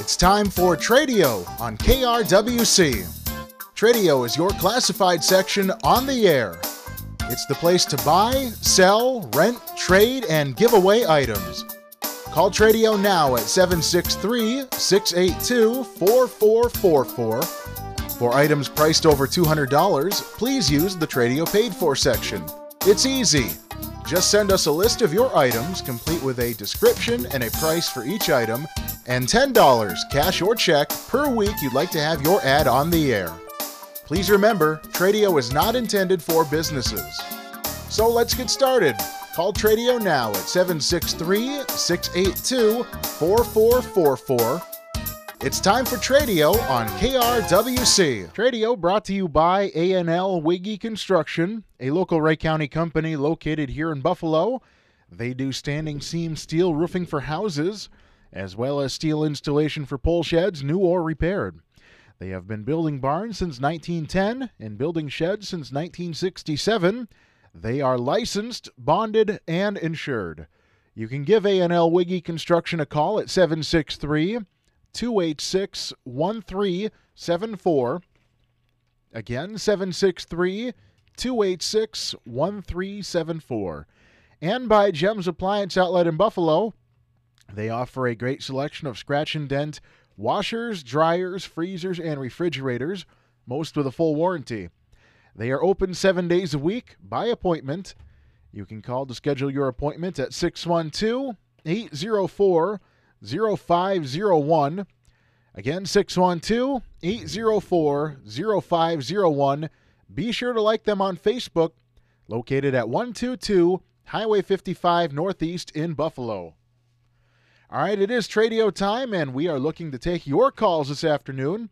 It's time for Tradio on KRWC. Tradio is your classified section on the air. It's the place to buy, sell, rent, trade, and give away items. Call Tradio now at 763 682 4444. For items priced over $200, please use the Tradio Paid For section. It's easy. Just send us a list of your items, complete with a description and a price for each item, and $10, cash or check, per week you'd like to have your ad on the air. Please remember, Tradio is not intended for businesses. So let's get started. Call Tradio now at 763 682 4444. It's time for Tradio on KRWC. Tradio brought to you by A&L Wiggy Construction, a local Wright County company located here in Buffalo. They do standing seam steel roofing for houses, as well as steel installation for pole sheds, new or repaired. They have been building barns since 1910 and building sheds since 1967. They are licensed, bonded, and insured. You can give A&L Wiggy Construction a call at 763 286 1374. Again, 763 286 1374. And by Gems Appliance Outlet in Buffalo. They offer a great selection of scratch and dent washers, dryers, freezers, and refrigerators, most with a full warranty. They are open seven days a week by appointment. You can call to schedule your appointment at 612 804 0501. Again, 612 804 0501. Be sure to like them on Facebook, located at 122 Highway 55 Northeast in Buffalo. All right, it is Tradio time, and we are looking to take your calls this afternoon.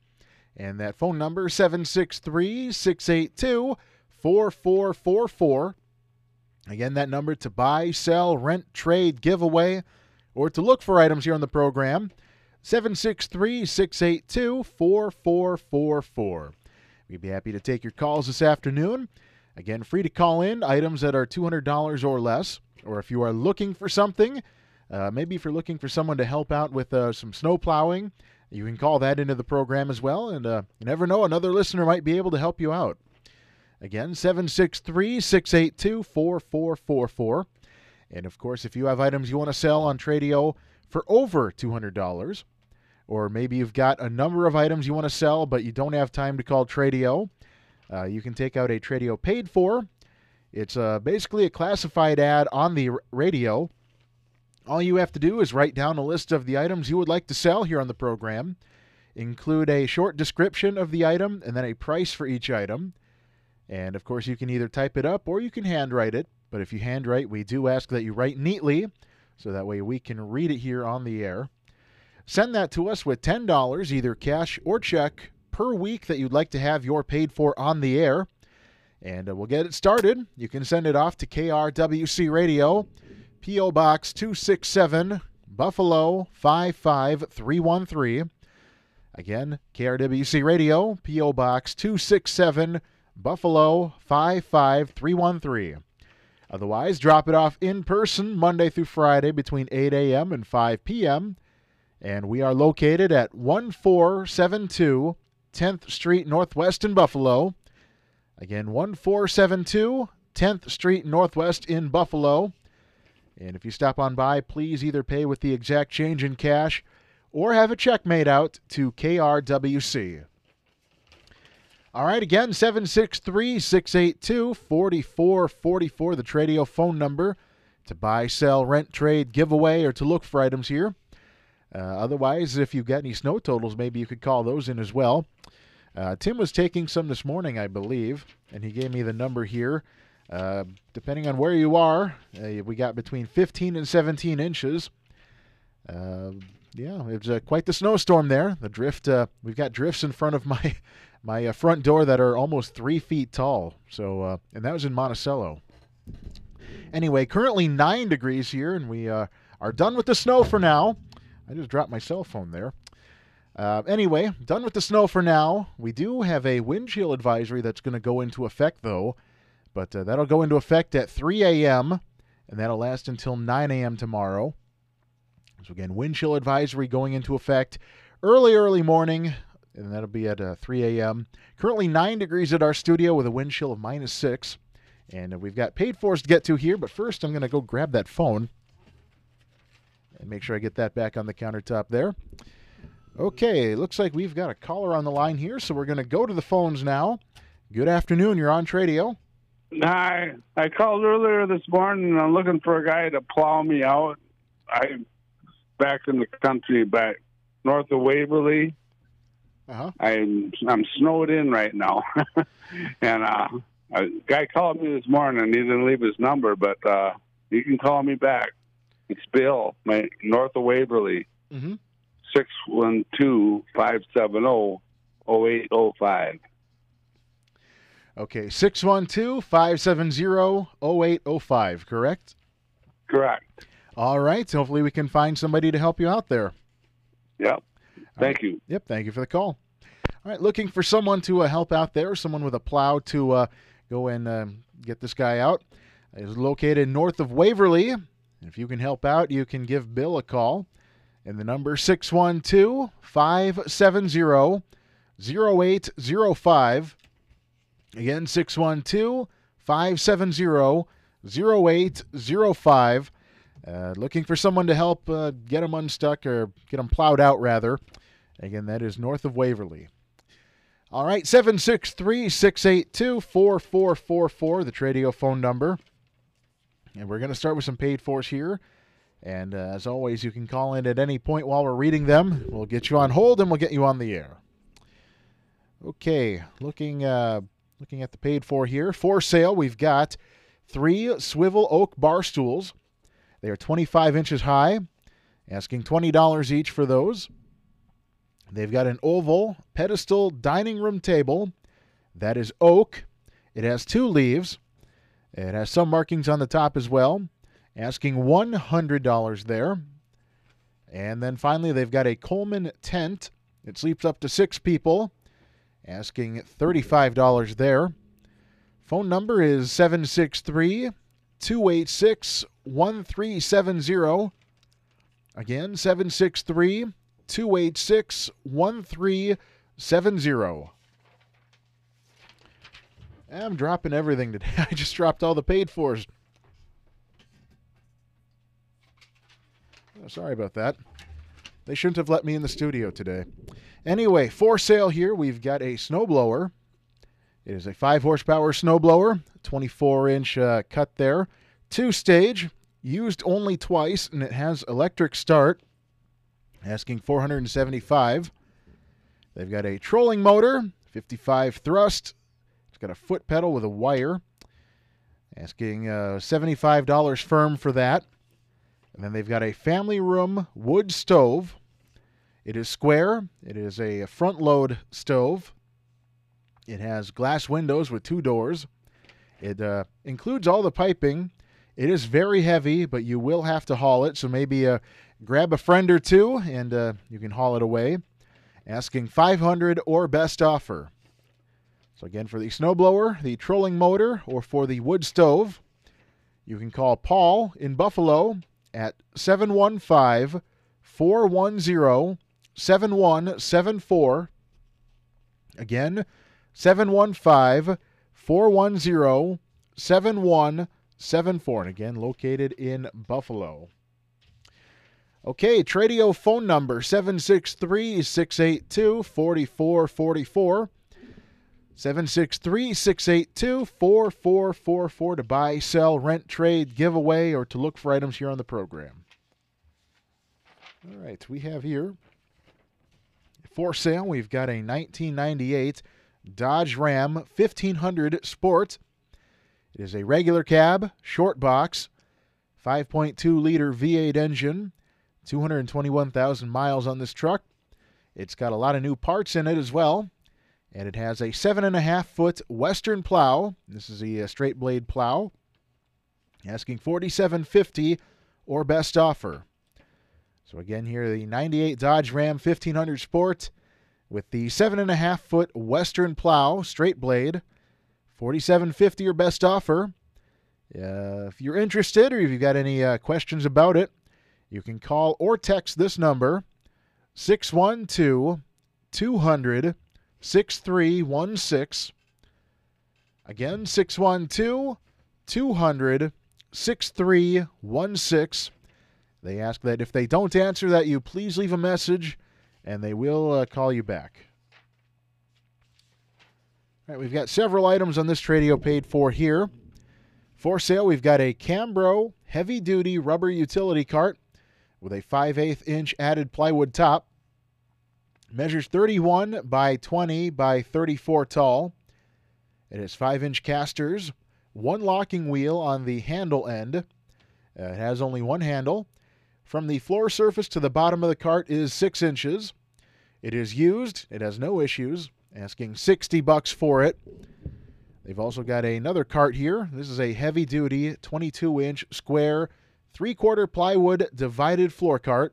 And that phone number 763 682 4444. Again, that number to buy, sell, rent, trade, giveaway, or to look for items here on the program 763 682 4444. We'd be happy to take your calls this afternoon. Again, free to call in items that are $200 or less, or if you are looking for something, uh, maybe if you're looking for someone to help out with uh, some snow plowing, you can call that into the program as well. And uh, you never know, another listener might be able to help you out. Again, 763 682 4444. And of course, if you have items you want to sell on Tradio for over $200, or maybe you've got a number of items you want to sell but you don't have time to call Tradio, uh, you can take out a Tradio paid for. It's uh, basically a classified ad on the radio all you have to do is write down a list of the items you would like to sell here on the program, include a short description of the item, and then a price for each item. And of course, you can either type it up or you can handwrite it. But if you handwrite, we do ask that you write neatly so that way we can read it here on the air. Send that to us with $10, either cash or check, per week that you'd like to have your paid for on the air. And uh, we'll get it started. You can send it off to KRWC Radio. P.O. Box 267, Buffalo 55313. Again, KRWC Radio, P.O. Box 267, Buffalo 55313. Otherwise, drop it off in person Monday through Friday between 8 a.m. and 5 p.m. And we are located at 1472 10th Street Northwest in Buffalo. Again, 1472 10th Street Northwest in Buffalo. And if you stop on by, please either pay with the exact change in cash or have a check made out to KRWC. All right, again, 763 682 4444, the Tradio phone number to buy, sell, rent, trade, giveaway, or to look for items here. Uh, otherwise, if you've got any snow totals, maybe you could call those in as well. Uh, Tim was taking some this morning, I believe, and he gave me the number here. Uh, depending on where you are, uh, we got between 15 and 17 inches. Uh, yeah, it was uh, quite the snowstorm there. The drift, uh, we've got drifts in front of my my uh, front door that are almost three feet tall. So, and that was in Monticello. Anyway, currently nine degrees here, and we are done with the snow for now. I just dropped my cell phone there. Uh, anyway, done with the snow for now. We do have a wind chill advisory that's going to go into effect, though, but uh, that'll go into effect at 3 a.m., and that'll last until 9 a.m. tomorrow. So, again, wind chill advisory going into effect early, early morning, and that'll be at uh, 3 a.m. Currently 9 degrees at our studio with a wind chill of minus 6. And we've got paid fors to get to here, but first I'm going to go grab that phone and make sure I get that back on the countertop there. Okay, looks like we've got a caller on the line here, so we're going to go to the phones now. Good afternoon, you're on Tradio. Hi, I called earlier this morning and I'm looking for a guy to plow me out. I'm back in the country, back north of Waverly. Uh-huh. I'm I'm snowed in right now, and uh, a guy called me this morning. and He didn't leave his number, but uh, you can call me back. It's Bill, my north of Waverly, Mm-hmm. six one two five seven zero zero eight zero five. Okay, 612 570 0805, correct? Correct. All right, So hopefully we can find somebody to help you out there. Yep. Thank you. Yep, thank you for the call. All right, looking for someone to uh, help out there, someone with a plow to uh, go and um get this guy out. Is located north of Waverly. If you can help out, you can give Bill a call. And the number 612 570 0805. Again, 612 570 0805. Uh, looking for someone to help uh, get them unstuck or get them plowed out, rather. Again, that is north of Waverly. All right, 763 682 4444, the Tradio phone number. And we're going to start with some paid fors here. And uh, as always, you can call in at any point while we're reading them. We'll get you on hold and we'll get you on the air. Okay, looking uh, looking at the paid for here. For sale, we've got three swivel oak bar stools. They are 25 inches high, asking $20 each for those. They've got an oval pedestal dining room table that is oak. It has two leaves. It has some markings on the top as well, asking $100 there. And then finally, they've got a Coleman tent. It sleeps up to six people, asking $35 there. Phone number is 763 286 1370. Again, 763 286 1370. I'm dropping everything today. I just dropped all the paid fors. Oh, sorry about that. They shouldn't have let me in the studio today. Anyway, for sale here, we've got a snowblower. It is a 5 horsepower snowblower, 24 inch uh, cut there, two stage, used only twice, and it has electric start, asking 475. They've got a trolling motor, 55 thrust. It's got a foot pedal with a wire, asking uh, $75 firm for that. And then they've got a family room wood stove. It is square. It is a front load stove. It has glass windows with two doors. It uh, includes all the piping. It is very heavy, but you will have to haul it. So maybe uh, grab a friend or two and uh, you can haul it away. Asking 500 or best offer. So again, for the snowblower, the trolling motor, or for the wood stove, you can call Paul in Buffalo at 715 410 7174. Again, 715 410 7174. And again, located in Buffalo. Okay, Tradio phone number 763 682 4444. 763 682 4444 to buy, sell, rent, trade, giveaway, or to look for items here on the program. All right, we have here for sale, we've got a 1998 Dodge Ram 1500 Sport. It is a regular cab, short box, 5.2 liter V8 engine, 221,000 miles on this truck. It's got a lot of new parts in it as well and it has a seven and a half foot Western plow. This is a, uh, straight blade plow. Asking forty-seven fifty or best offer. So again, here the '98 Dodge Ram 1500 Sport with the seven and a half foot Western plow, straight blade, forty-seven fifty or best offer. Uh, if you're interested or if you've got any uh, questions about it, You can call or text this number 612 200 6316. Again, 612 200 6316. They ask that if they don't answer that you please leave a message and they will uh, call you back. All right, we've got several items on this Tradio paid for here. For sale, we've got a Cambro heavy duty rubber utility cart with a 5 8 inch added plywood top. Measures 31 by 20 by 34 tall. It has 5 inch casters, one locking wheel on the handle end. Uh, it has only one handle. From the floor surface to the bottom of the cart is 6 inches. It is used, it has no issues. Asking 60 bucks for it. They've also got another cart here. This is a heavy duty 22 inch square, three quarter plywood divided floor cart.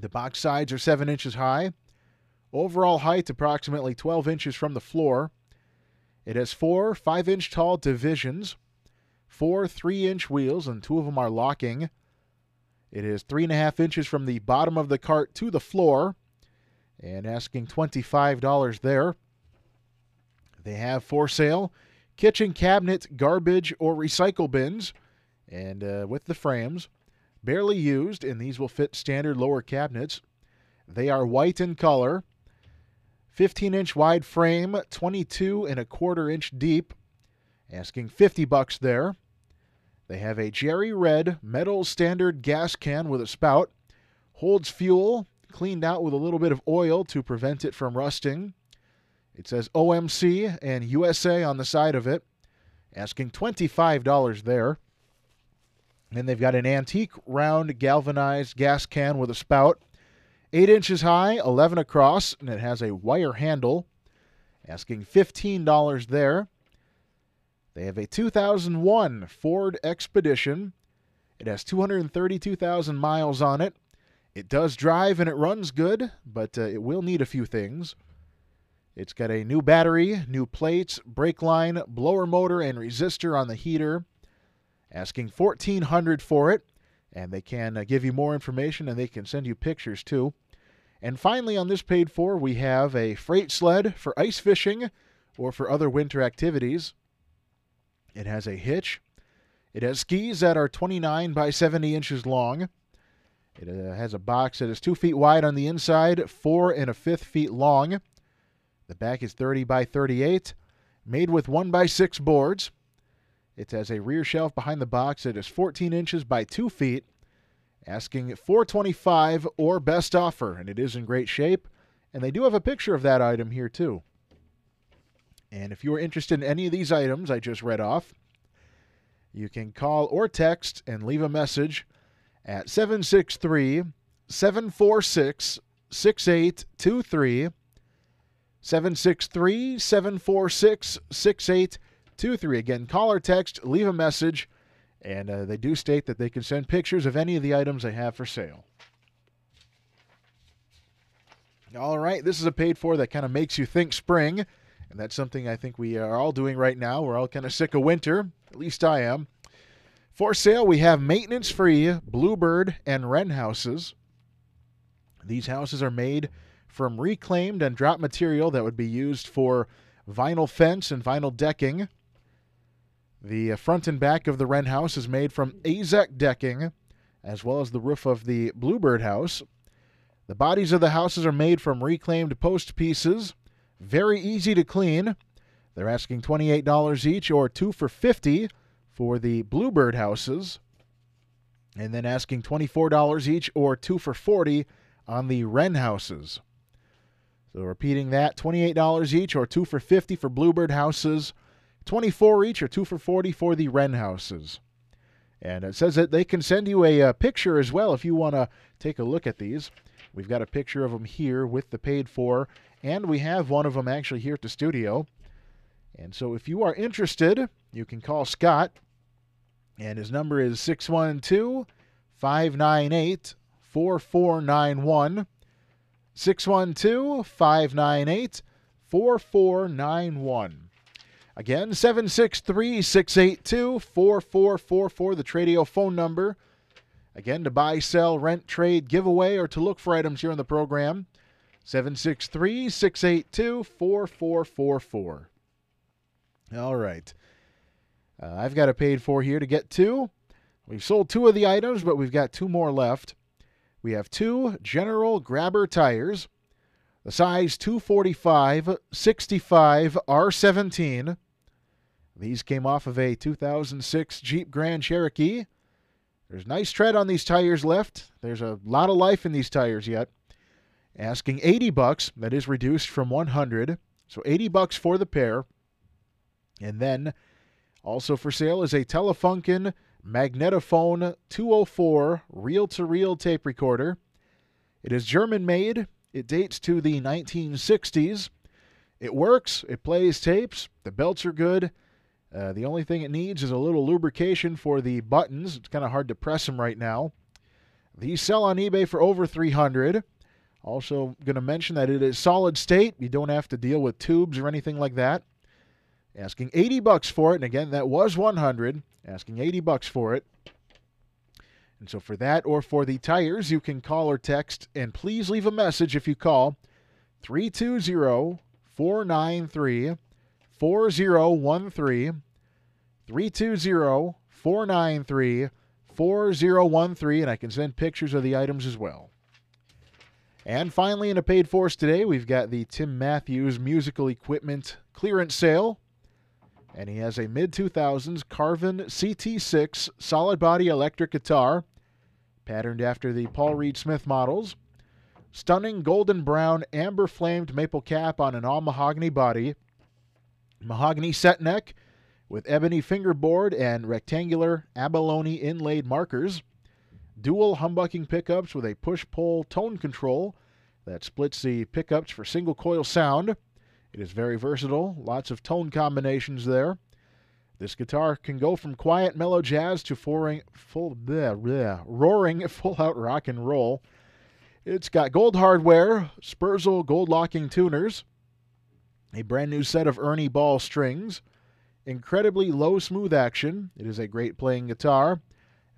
The box sides are 7 inches high. Overall height approximately 12 inches from the floor. It has four 5 inch tall divisions, four 3 inch wheels, and two of them are locking. It is 3.5 inches from the bottom of the cart to the floor, and asking $25 there. They have for sale kitchen cabinet, garbage, or recycle bins, and uh, with the frames. Barely used, and these will fit standard lower cabinets. They are white in color. 15 inch wide frame, 22 and a quarter inch deep. Asking 50 bucks there. They have a Jerry Red metal standard gas can with a spout. Holds fuel, cleaned out with a little bit of oil to prevent it from rusting. It says OMC and USA on the side of it, asking $25 there. And they've got an antique round galvanized gas can with a spout, 8 inches high, 11 across, and it has a wire handle, asking $15 there. They have a 2001 Ford Expedition. It has 232,000 miles on it. It does drive and it runs good, but uh, it will need a few things. It's got a new battery, new plates, brake line, blower motor, and resistor on the heater. Asking 1400 for it, and they can uh, give you more information and they can send you pictures too. And finally, on this paid for, we have a freight sled for ice fishing or for other winter activities. It has a hitch. It has skis that are 29 by 70 inches long. It uh, has a box that is two feet wide on the inside, four and a fifth feet long. The back is 30 by 38, made with 1 by 6 boards. It has a rear shelf behind the box that is 14 inches by 2 feet, asking 425 or best offer, and it is in great shape. And they do have a picture of that item here too. And if you are interested in any of these items I just read off, you can call or text and leave a message at 763 746 6823. 763 746 6823. Again, call or text, leave a message, and uh, they do state that they can send pictures of any of the items they have for sale. All right, this is a paid for that kind of makes you think spring, and that's something I think we are all doing right now. We're all kind of sick of winter, at least I am. For sale, we have maintenance free Bluebird and Wren houses. These houses are made from reclaimed and drop material that would be used for vinyl fence and vinyl decking. The uh, front and back of the Wren house is made from Azek decking, as well as the roof of the Bluebird house. The bodies of the houses are made from reclaimed post pieces, very easy to clean. They're asking $28 each or 2 for 50 for the Bluebird houses, and then asking $24 each or 2 for 40 on the Wren houses. So repeating that, $28 each or 2 for 50 for Bluebird houses, 24 each or 2 for 40 for the Wren houses. And it says that they can send you a, a picture as well if you want to take a look at these. We've got a picture of them here with the paid for, and we have one of them actually here at the studio. And so if you are interested, you can call Scott, and his number is 612 598 4491. 612 598 4491. Again, 763 682 4444, the Tradio phone number. Again, to buy, sell, rent, trade, giveaway, or to look for items here on the program, 763 682 4444. All right. Uh, I've got a paid for here to get to. We've sold two of the items, but we've got two more left. We have two General Grabber tires, the size 245 65 R17. These came off of a 2006 Jeep Grand Cherokee. There's nice tread on these tires left. There's a lot of life in these tires yet. Asking 80 bucks, that is reduced from 100. So 80 bucks for the pair. And then also for sale is a Telefunken Magnetophone 204 reel to reel tape recorder. It is German made. It dates to the 1960s. It works, it plays tapes, the belts are good. Uh, the only thing it needs is a little lubrication for the buttons. It's kind of hard to press them right now. These sell on eBay for over 300. Also, going to mention that it is solid state. You don't have to deal with tubes or anything like that. Asking 80 bucks for it, and again, that was 100. Asking 80 bucks for it. And so for that or for the tires, you can call or text, and please leave a message if you call 320 493 4013 320 493 4013 and I can send pictures of the items as well. And finally, in a paid force today, we've got the Tim Matthews musical equipment clearance sale. And he has a mid 2000s Carvin CT6 solid body electric guitar, patterned after the Paul Reed Smith models. Stunning golden brown amber flamed maple cap on an all mahogany body. Mahogany set neck with ebony fingerboard and rectangular abalone inlaid markers. Dual humbucking pickups with a push pull tone control that splits the pickups for single coil sound. It is very versatile, lots of tone combinations there. This guitar can go from quiet mellow jazz to full, bleh, bleh, roaring full out rock and roll. It's got gold hardware, Sperzel gold locking tuners, a brand new set of Ernie Ball strings, incredibly low smooth action. It is a great playing guitar.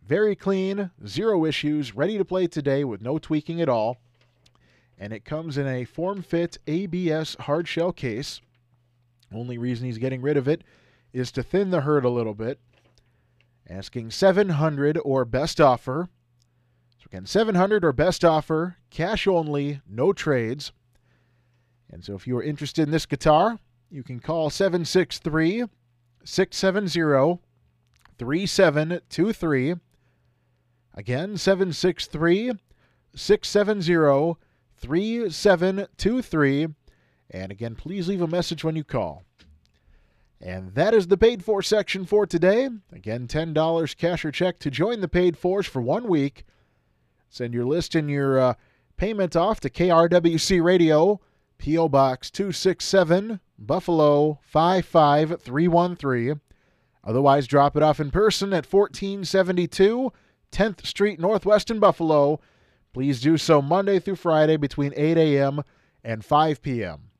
Very clean, zero issues, ready to play today with no tweaking at all. And it comes in a form fit ABS hardshell case. Only reason he's getting rid of it is to thin the herd a little bit. Asking 700 or best offer. So again, 700 or best offer, cash only, no trades. And so if you are interested in this guitar, you can call 763 670 3723. Again, 763 670 3723. And again, please leave a message when you call. And that is the paid for section for today. Again, $10 cash or check to join the paid force for one week. Send your list and your uh, payment off to KRWC Radio, P.O. Box 267, Buffalo 55313. Otherwise, drop it off in person at 1472 10th Street Northwest in Buffalo. Please do so Monday through Friday between 8 a.m. and 5 p.m.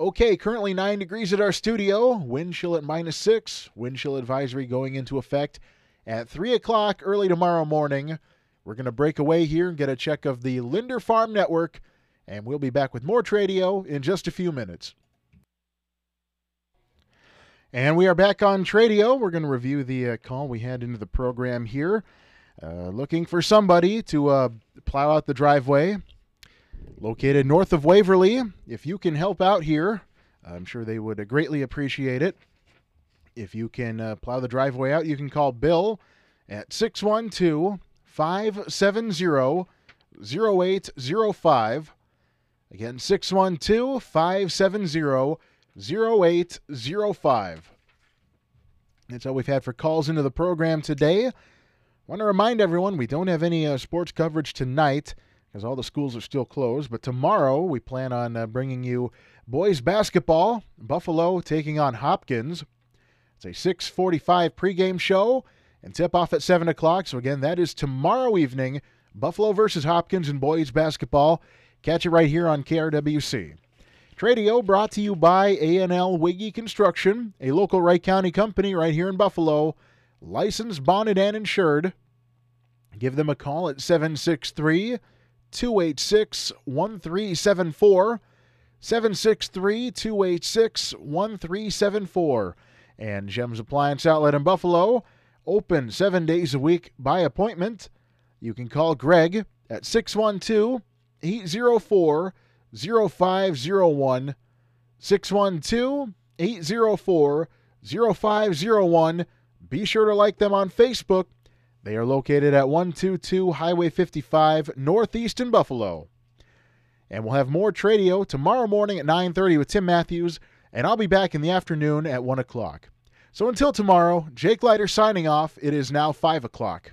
Okay, currently 9 degrees at our studio. Wind chill at minus 6. Wind chill advisory going into effect at 3 o'clock early tomorrow morning. We're going to break away here and get a check of the Linder Farm Network, and we'll be back with more Tradio in just a few minutes. And we are back on Tradio. We're going to review the uh, call we had into the program here. Uh, looking for somebody to uh, plow out the driveway. Located north of Waverly. If you can help out here, I'm sure they would greatly appreciate it. If you can uh, plow the driveway out, you can call Bill at 612 570 0805. Again, 612 570 0805. That's all we've had for calls into the program today. Want to remind everyone we don't have any uh, sports coverage tonight because all the schools are still closed. But tomorrow we plan on uh, bringing you boys basketball. Buffalo taking on Hopkins. It's a 6:45 pregame show and tip off at 7 o'clock. So again, that is tomorrow evening. Buffalo versus Hopkins in boys basketball. Catch it right here on KRWC. Tradio brought to you by A&L Wiggy Construction, a local Wright County company right here in Buffalo, licensed, bonded, and insured. Give them a call at 763 286 1374. 763 286 1374. And Gems Appliance Outlet in Buffalo, open seven days a week by appointment. You can call Greg at 612 804 0501. 612 804 0501. Be sure to like them on Facebook. They are located at 122 Highway 55, Northeast in Buffalo. And we'll have more Tradio tomorrow morning at 9:30 with Tim Matthews, and I'll be back in the afternoon at 1 o'clock. So until tomorrow, Jake Leiter signing off. It is now 5 o'clock.